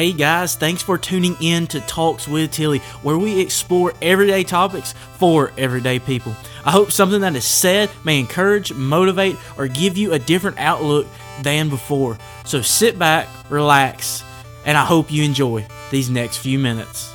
Hey guys, thanks for tuning in to Talks with Tilly, where we explore everyday topics for everyday people. I hope something that is said may encourage, motivate, or give you a different outlook than before. So sit back, relax, and I hope you enjoy these next few minutes.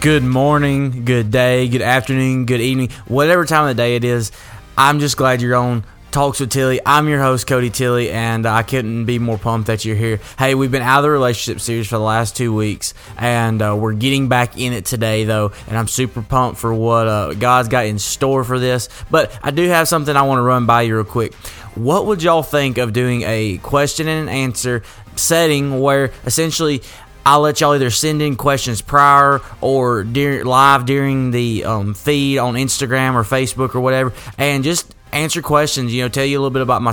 Good morning, good day, good afternoon, good evening, whatever time of the day it is. I'm just glad you're on Talks with Tilly. I'm your host, Cody Tilly, and I couldn't be more pumped that you're here. Hey, we've been out of the relationship series for the last two weeks, and uh, we're getting back in it today, though, and I'm super pumped for what uh, God's got in store for this. But I do have something I want to run by you real quick. What would y'all think of doing a question and answer setting where essentially I'll let y'all either send in questions prior or during, live during the um, feed on Instagram or Facebook or whatever, and just answer questions. You know, tell you a little bit about my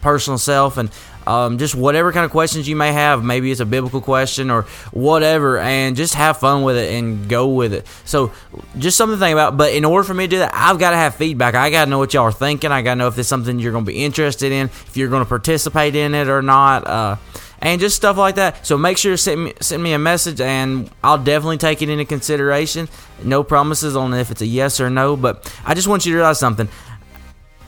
personal self and um, just whatever kind of questions you may have. Maybe it's a biblical question or whatever, and just have fun with it and go with it. So, just something to think about. But in order for me to do that, I've got to have feedback. I got to know what y'all are thinking. I got to know if it's something you're going to be interested in, if you're going to participate in it or not. Uh, and just stuff like that. So make sure to send me, send me a message, and I'll definitely take it into consideration. No promises on if it's a yes or no, but I just want you to realize something.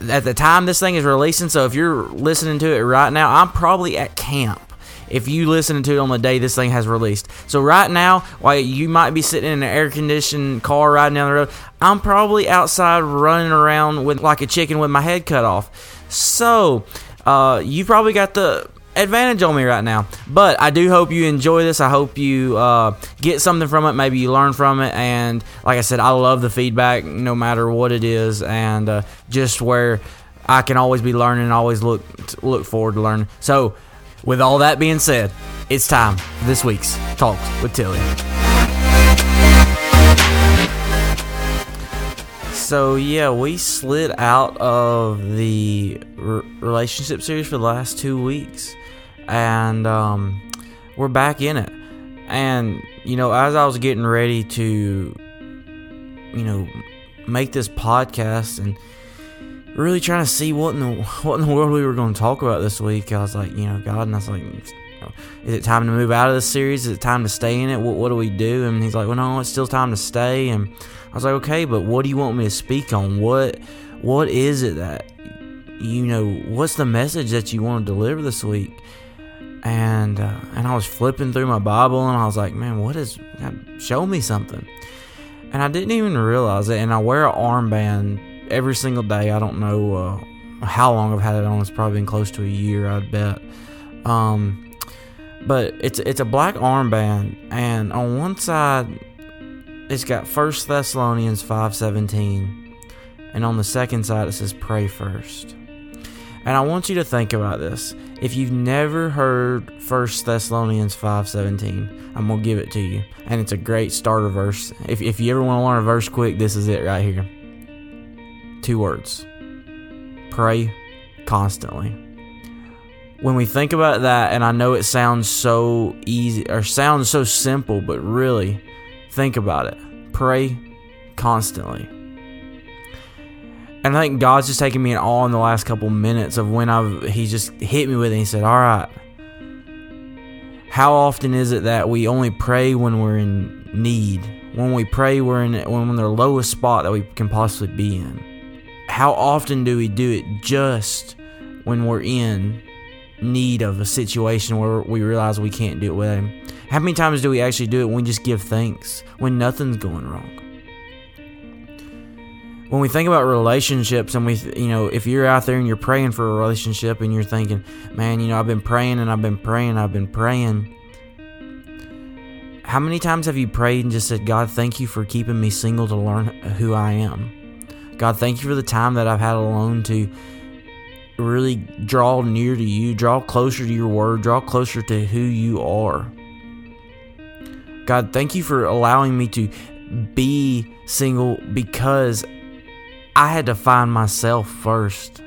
At the time this thing is releasing, so if you're listening to it right now, I'm probably at camp if you listening to it on the day this thing has released. So right now, while you might be sitting in an air conditioned car riding down the road, I'm probably outside running around with like a chicken with my head cut off. So uh, you probably got the advantage on me right now. But I do hope you enjoy this. I hope you uh, get something from it. Maybe you learn from it. And like I said, I love the feedback no matter what it is. And uh, just where I can always be learning always look look forward to learning. So, with all that being said, it's time for this week's Talks with Tilly. So yeah, we slid out of the relationship series for the last two weeks and um, we're back in it. And you know, as I was getting ready to, you know, make this podcast and really trying to see what in the what in the world we were going to talk about this week, I was like, you know, God, and I was like, is it time to move out of this series? Is it time to stay in it? What, what do we do? And he's like, well, no, it's still time to stay. And I was like, okay, but what do you want me to speak on? What what is it that you know? What's the message that you want to deliver this week? And uh, and I was flipping through my Bible and I was like, man, what is? God, show me something. And I didn't even realize it. And I wear an armband every single day. I don't know uh, how long I've had it on. It's probably been close to a year, I'd bet. Um, but it's it's a black armband, and on one side, it's got First Thessalonians five seventeen, and on the second side it says pray first. And I want you to think about this. If you've never heard 1 Thessalonians 5:17, I'm going to give it to you. And it's a great starter verse. If, if you ever want to learn a verse quick, this is it right here. Two words. Pray constantly. When we think about that, and I know it sounds so easy or sounds so simple, but really think about it. Pray constantly. And I think God's just taken me in awe in the last couple minutes of when I've He just hit me with it. He said, "All right, how often is it that we only pray when we're in need? When we pray, we're in when we're in the lowest spot that we can possibly be in. How often do we do it just when we're in need of a situation where we realize we can't do it with Him? How many times do we actually do it when we just give thanks when nothing's going wrong?" When we think about relationships and we you know if you're out there and you're praying for a relationship and you're thinking man you know i've been praying and i've been praying i've been praying. How many times have you prayed and just said god thank you for keeping me single to learn who i am. God thank you for the time that i've had alone to really draw near to you draw closer to your word draw closer to who you are. God thank you for allowing me to be single because I had to find myself first.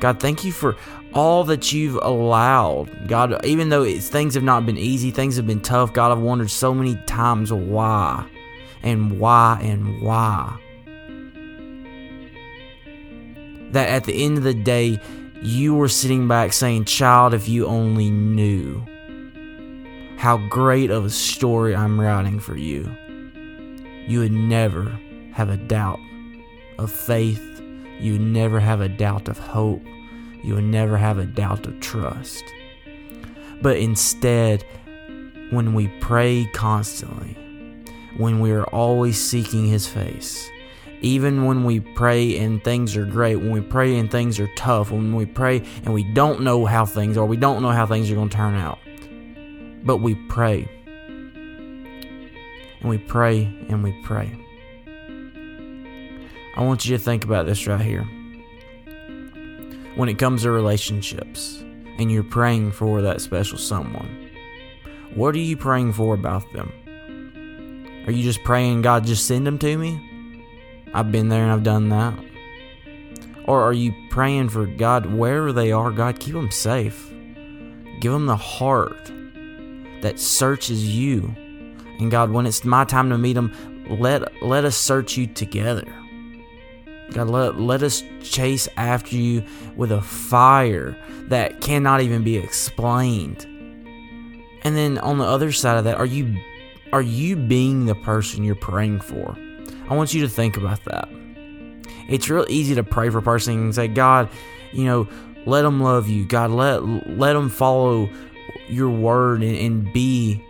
God, thank you for all that you've allowed, God, even though things have not been easy, things have been tough, God, I've wondered so many times why and why and why. That at the end of the day, you were sitting back saying, Child, if you only knew how great of a story I'm writing for you, you would never have a doubt of faith. You never have a doubt of hope you will never have a doubt of trust. But instead, when we pray constantly, when we are always seeking His face, even when we pray and things are great, when we pray and things are tough, when we pray and we don't know how things are, we don't know how things are going to turn out, but we pray. And we pray and we pray. I want you to think about this right here when it comes to relationships and you're praying for that special someone? What are you praying for about them? Are you just praying, God, just send them to me? I've been there and I've done that. Or are you praying for God, wherever they are, God, keep them safe? Give them the heart that searches you. And God, when it's my time to meet them, let, let us search you together. God, let, let us chase after you with a fire that cannot even be explained. And then on the other side of that, are you are you being the person you're praying for? I want you to think about that. It's real easy to pray for a person and say, God, you know, let them love you. God, let let them follow your word and, and be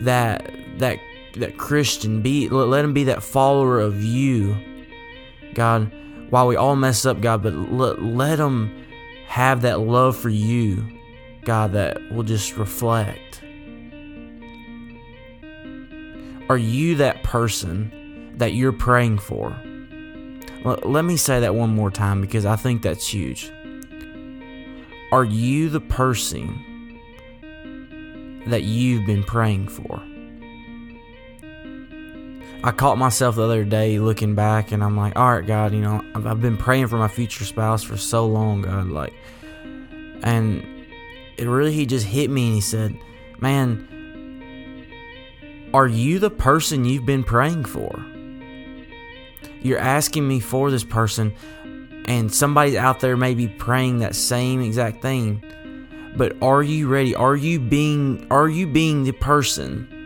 that that that Christian. Be let them be that follower of you God, while we all mess up, God, but let, let them have that love for you, God, that will just reflect. Are you that person that you're praying for? Let me say that one more time because I think that's huge. Are you the person that you've been praying for? I caught myself the other day looking back and I'm like, all right, God, you know, I've, I've been praying for my future spouse for so long, God, like, and it really, he just hit me and he said, man, are you the person you've been praying for? You're asking me for this person, and somebody out there may be praying that same exact thing. But are you ready? Are you being are you being the person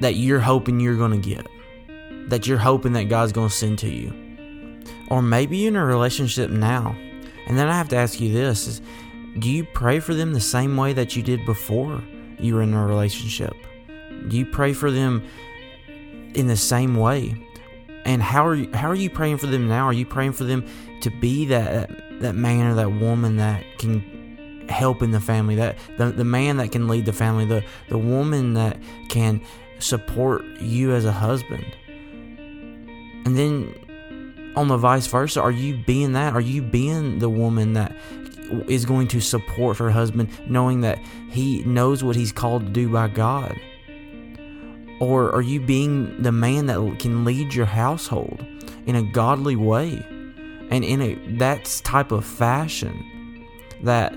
that you're hoping you're going to get, that you're hoping that God's going to send to you. Or maybe you're in a relationship now. And then I have to ask you this is, do you pray for them the same way that you did before you were in a relationship? Do you pray for them in the same way? And how are you, how are you praying for them now? Are you praying for them to be that that man or that woman that can help in the family, that the, the man that can lead the family, the the woman that can support you as a husband? And then on the vice versa, are you being that? Are you being the woman that is going to support her husband, knowing that he knows what he's called to do by God? Or are you being the man that can lead your household in a godly way and in a that type of fashion that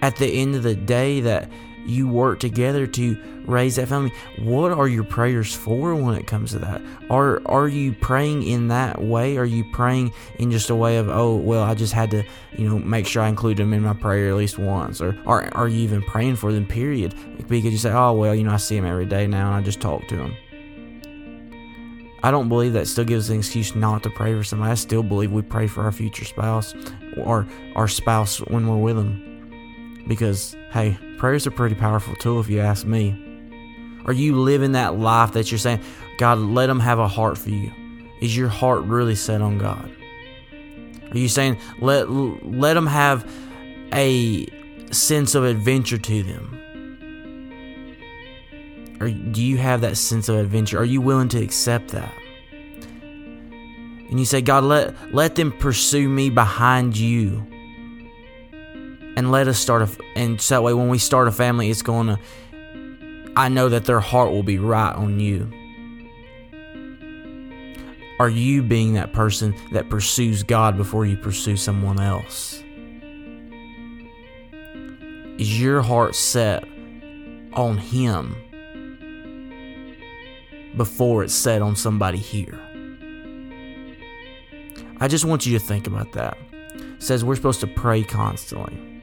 at the end of the day that you work together to raise that family. What are your prayers for when it comes to that? Are are you praying in that way? Are you praying in just a way of oh well I just had to you know make sure I include them in my prayer at least once, or are are you even praying for them? Period. Because you say oh well you know I see them every day now and I just talk to them. I don't believe that still gives an excuse not to pray for somebody. I still believe we pray for our future spouse or our spouse when we're with them. Because, hey, prayer's are a pretty powerful tool if you ask me. Are you living that life that you're saying, God, let them have a heart for you? Is your heart really set on God? Are you saying, let, let them have a sense of adventure to them? Or do you have that sense of adventure? Are you willing to accept that? And you say, God, let, let them pursue me behind you and let us start a and so that way when we start a family it's to i know that their heart will be right on you are you being that person that pursues god before you pursue someone else is your heart set on Him before it's set on somebody here? I just want you to think about that. It says we're supposed to pray constantly.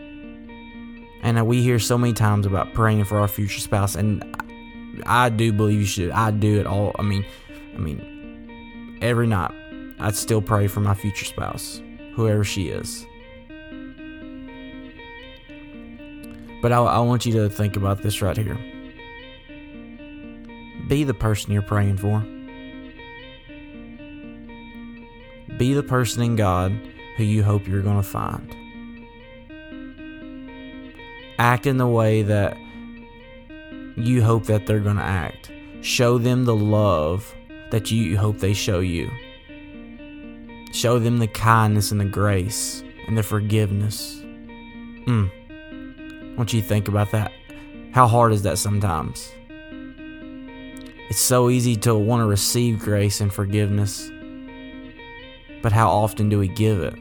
And uh, we hear so many times about praying for our future spouse, and I do believe you should. I do it all. I mean, I mean, every night I'd still pray for my future spouse, whoever she is. But I, I want you to think about this right here. Be the person you're praying for. Be the person in God who you hope you're going to find. Act in the way that you hope that they're going to act. Show them the love that you hope they show you. Show them the kindness and the grace and the forgiveness. Mm. I want you think about that. How hard is that sometimes? It's so easy to want to receive grace and forgiveness, but how often do we give it?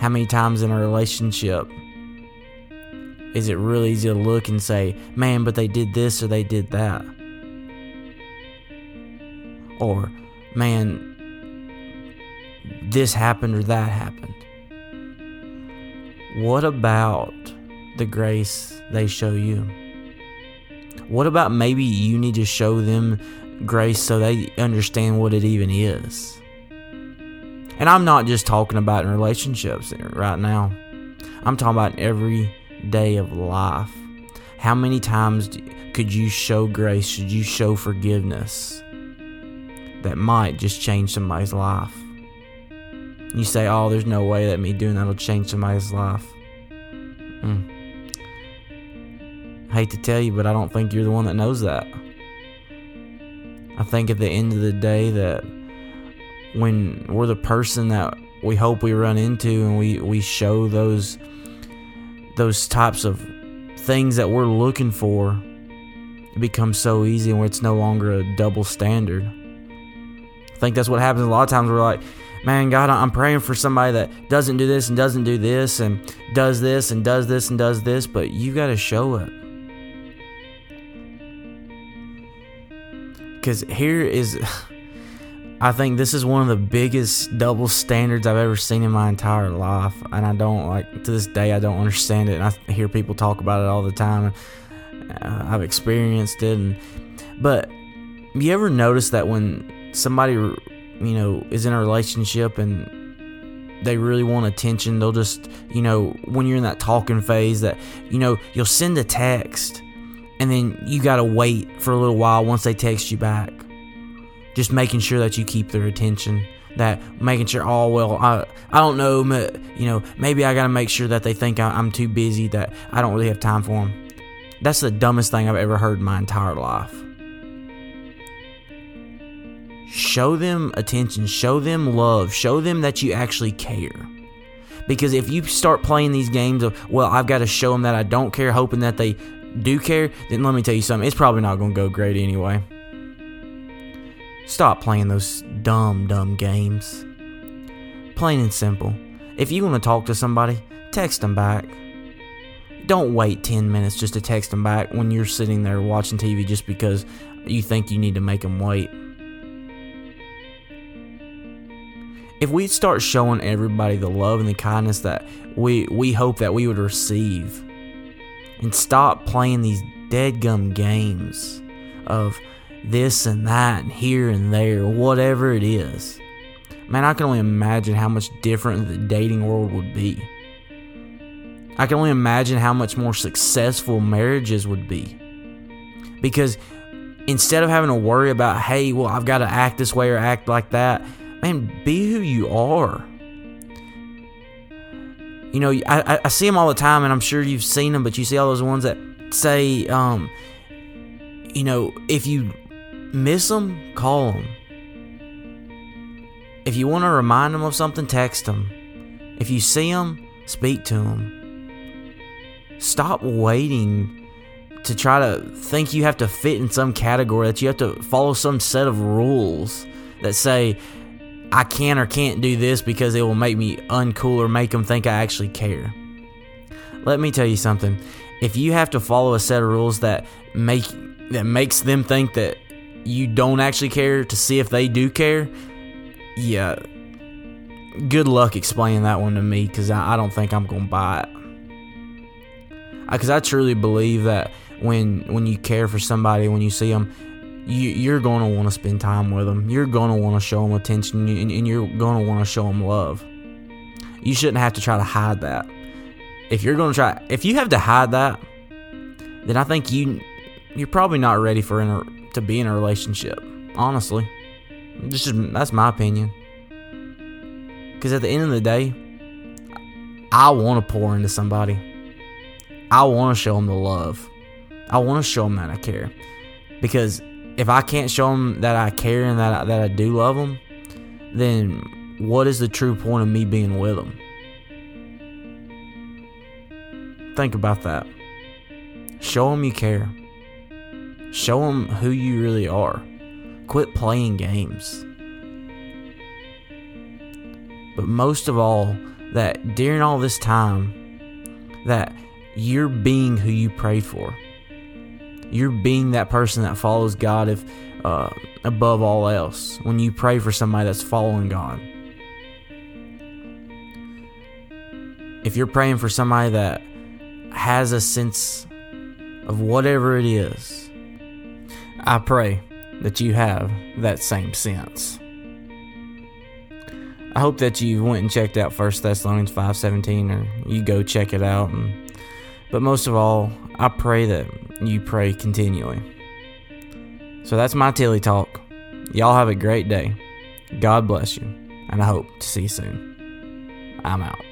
How many times in a relationship is it really easy to look and say, man, but they did this or they did that? Or, man, this happened or that happened. What about the grace they show you? What about maybe you need to show them grace so they understand what it even is? And I'm not just talking about in relationships right now. I'm talking about every day of life. How many times could you show grace? Should you show forgiveness that might just change somebody's life? You say, oh, there's no way that me doing that will change somebody's life. Mm. I hate to tell you, but I don't think you're the one that knows that. I think at the end of the day that when we're the person that we hope we run into and we, we show those those types of things that we're looking for, it becomes so easy and it's no longer a double standard. I think that's what happens a lot of times. We're like, man, God, I'm praying for somebody that doesn't do this and doesn't do this and does this and does this and does this, but you got to show it. Because here is, I think this is one of the biggest double standards I've ever seen in my entire life. And I don't, like, to this day, I don't understand it. And I hear people talk about it all the time. Uh, I've experienced it. And, but you ever notice that when somebody you know, is in a relationship and they really want attention, they'll just, you know, when you're in that talking phase, that, you know, you'll send a text and then you got to wait for a little while once they text you back. Just making sure that you keep their attention. That making sure, oh, well, I, I don't know, you know, maybe I got to make sure that they think I'm too busy, that I don't really have time for them. That's the dumbest thing I've ever heard in my entire life show them attention, show them love, show them that you actually care. Because if you start playing these games of, well, I've got to show them that I don't care, hoping that they do care, then let me tell you something, it's probably not going to go great anyway. Stop playing those dumb, dumb games. Plain and simple. If you want to talk to somebody, text them back. Don't wait 10 minutes just to text them back when you're sitting there watching TV just because you think you need to make them wait. if we start showing everybody the love and the kindness that we we hope that we would receive and stop playing these dead gum games of this and that and here and there whatever it is. Man i can only imagine how much different the dating world would be. I can only imagine how much more successful marriages would be. Because instead of having to worry about hey well i've got to act this way or act like that man, be who you are. You know, I, I see them all the time, and I'm sure you've seen them, but you see all those ones that say, um, you know, if you miss them, call them. If you want to remind them of something, text them. If you see them, speak to them. Stop waiting to try to think you have to fit in some category, that you have to follow some set of rules that say, I can or can't do this because it will make me uncool or make them think I actually care. let me tell you something. If you have to follow a set of rules that make that makes them think that you don't actually care to see if they do care, yeah, good luck explaining that one to me because I, I, don't think I'm gonna buy it. Because I, I, truly believe that when when you care for somebody, when you see them, you, you're gonna want to spend time with them. You're gonna want to show them attention, and, and you're gonna want to show them love. You shouldn't have to try to hide that. If you're gonna try, if you have to hide that, then I think you you're probably not ready for in to be in a relationship. Honestly, just that's my opinion. Because at the end of the day, I want to pour into somebody. I want to show them the love. I want to show them that I care. Because if I can't show them that I care and that I, that I do love them, then what is the true point of me being with them? Think about that. Show them you care. Show them who you really are. Quit playing games. But most of all, that during all this time, that you're being who you prayed for. You're being that person that follows God if uh, above all else. When you pray for somebody that's following God. If you're praying for somebody that has a sense of whatever it is, I pray that you have that same sense. I hope that you went and checked out First Thessalonians 5:17 or you go check it out but most of all, I pray that you pray continually. So that's my Tilly talk. Y'all have a great day. God bless you, and I hope to see you soon. I'm out.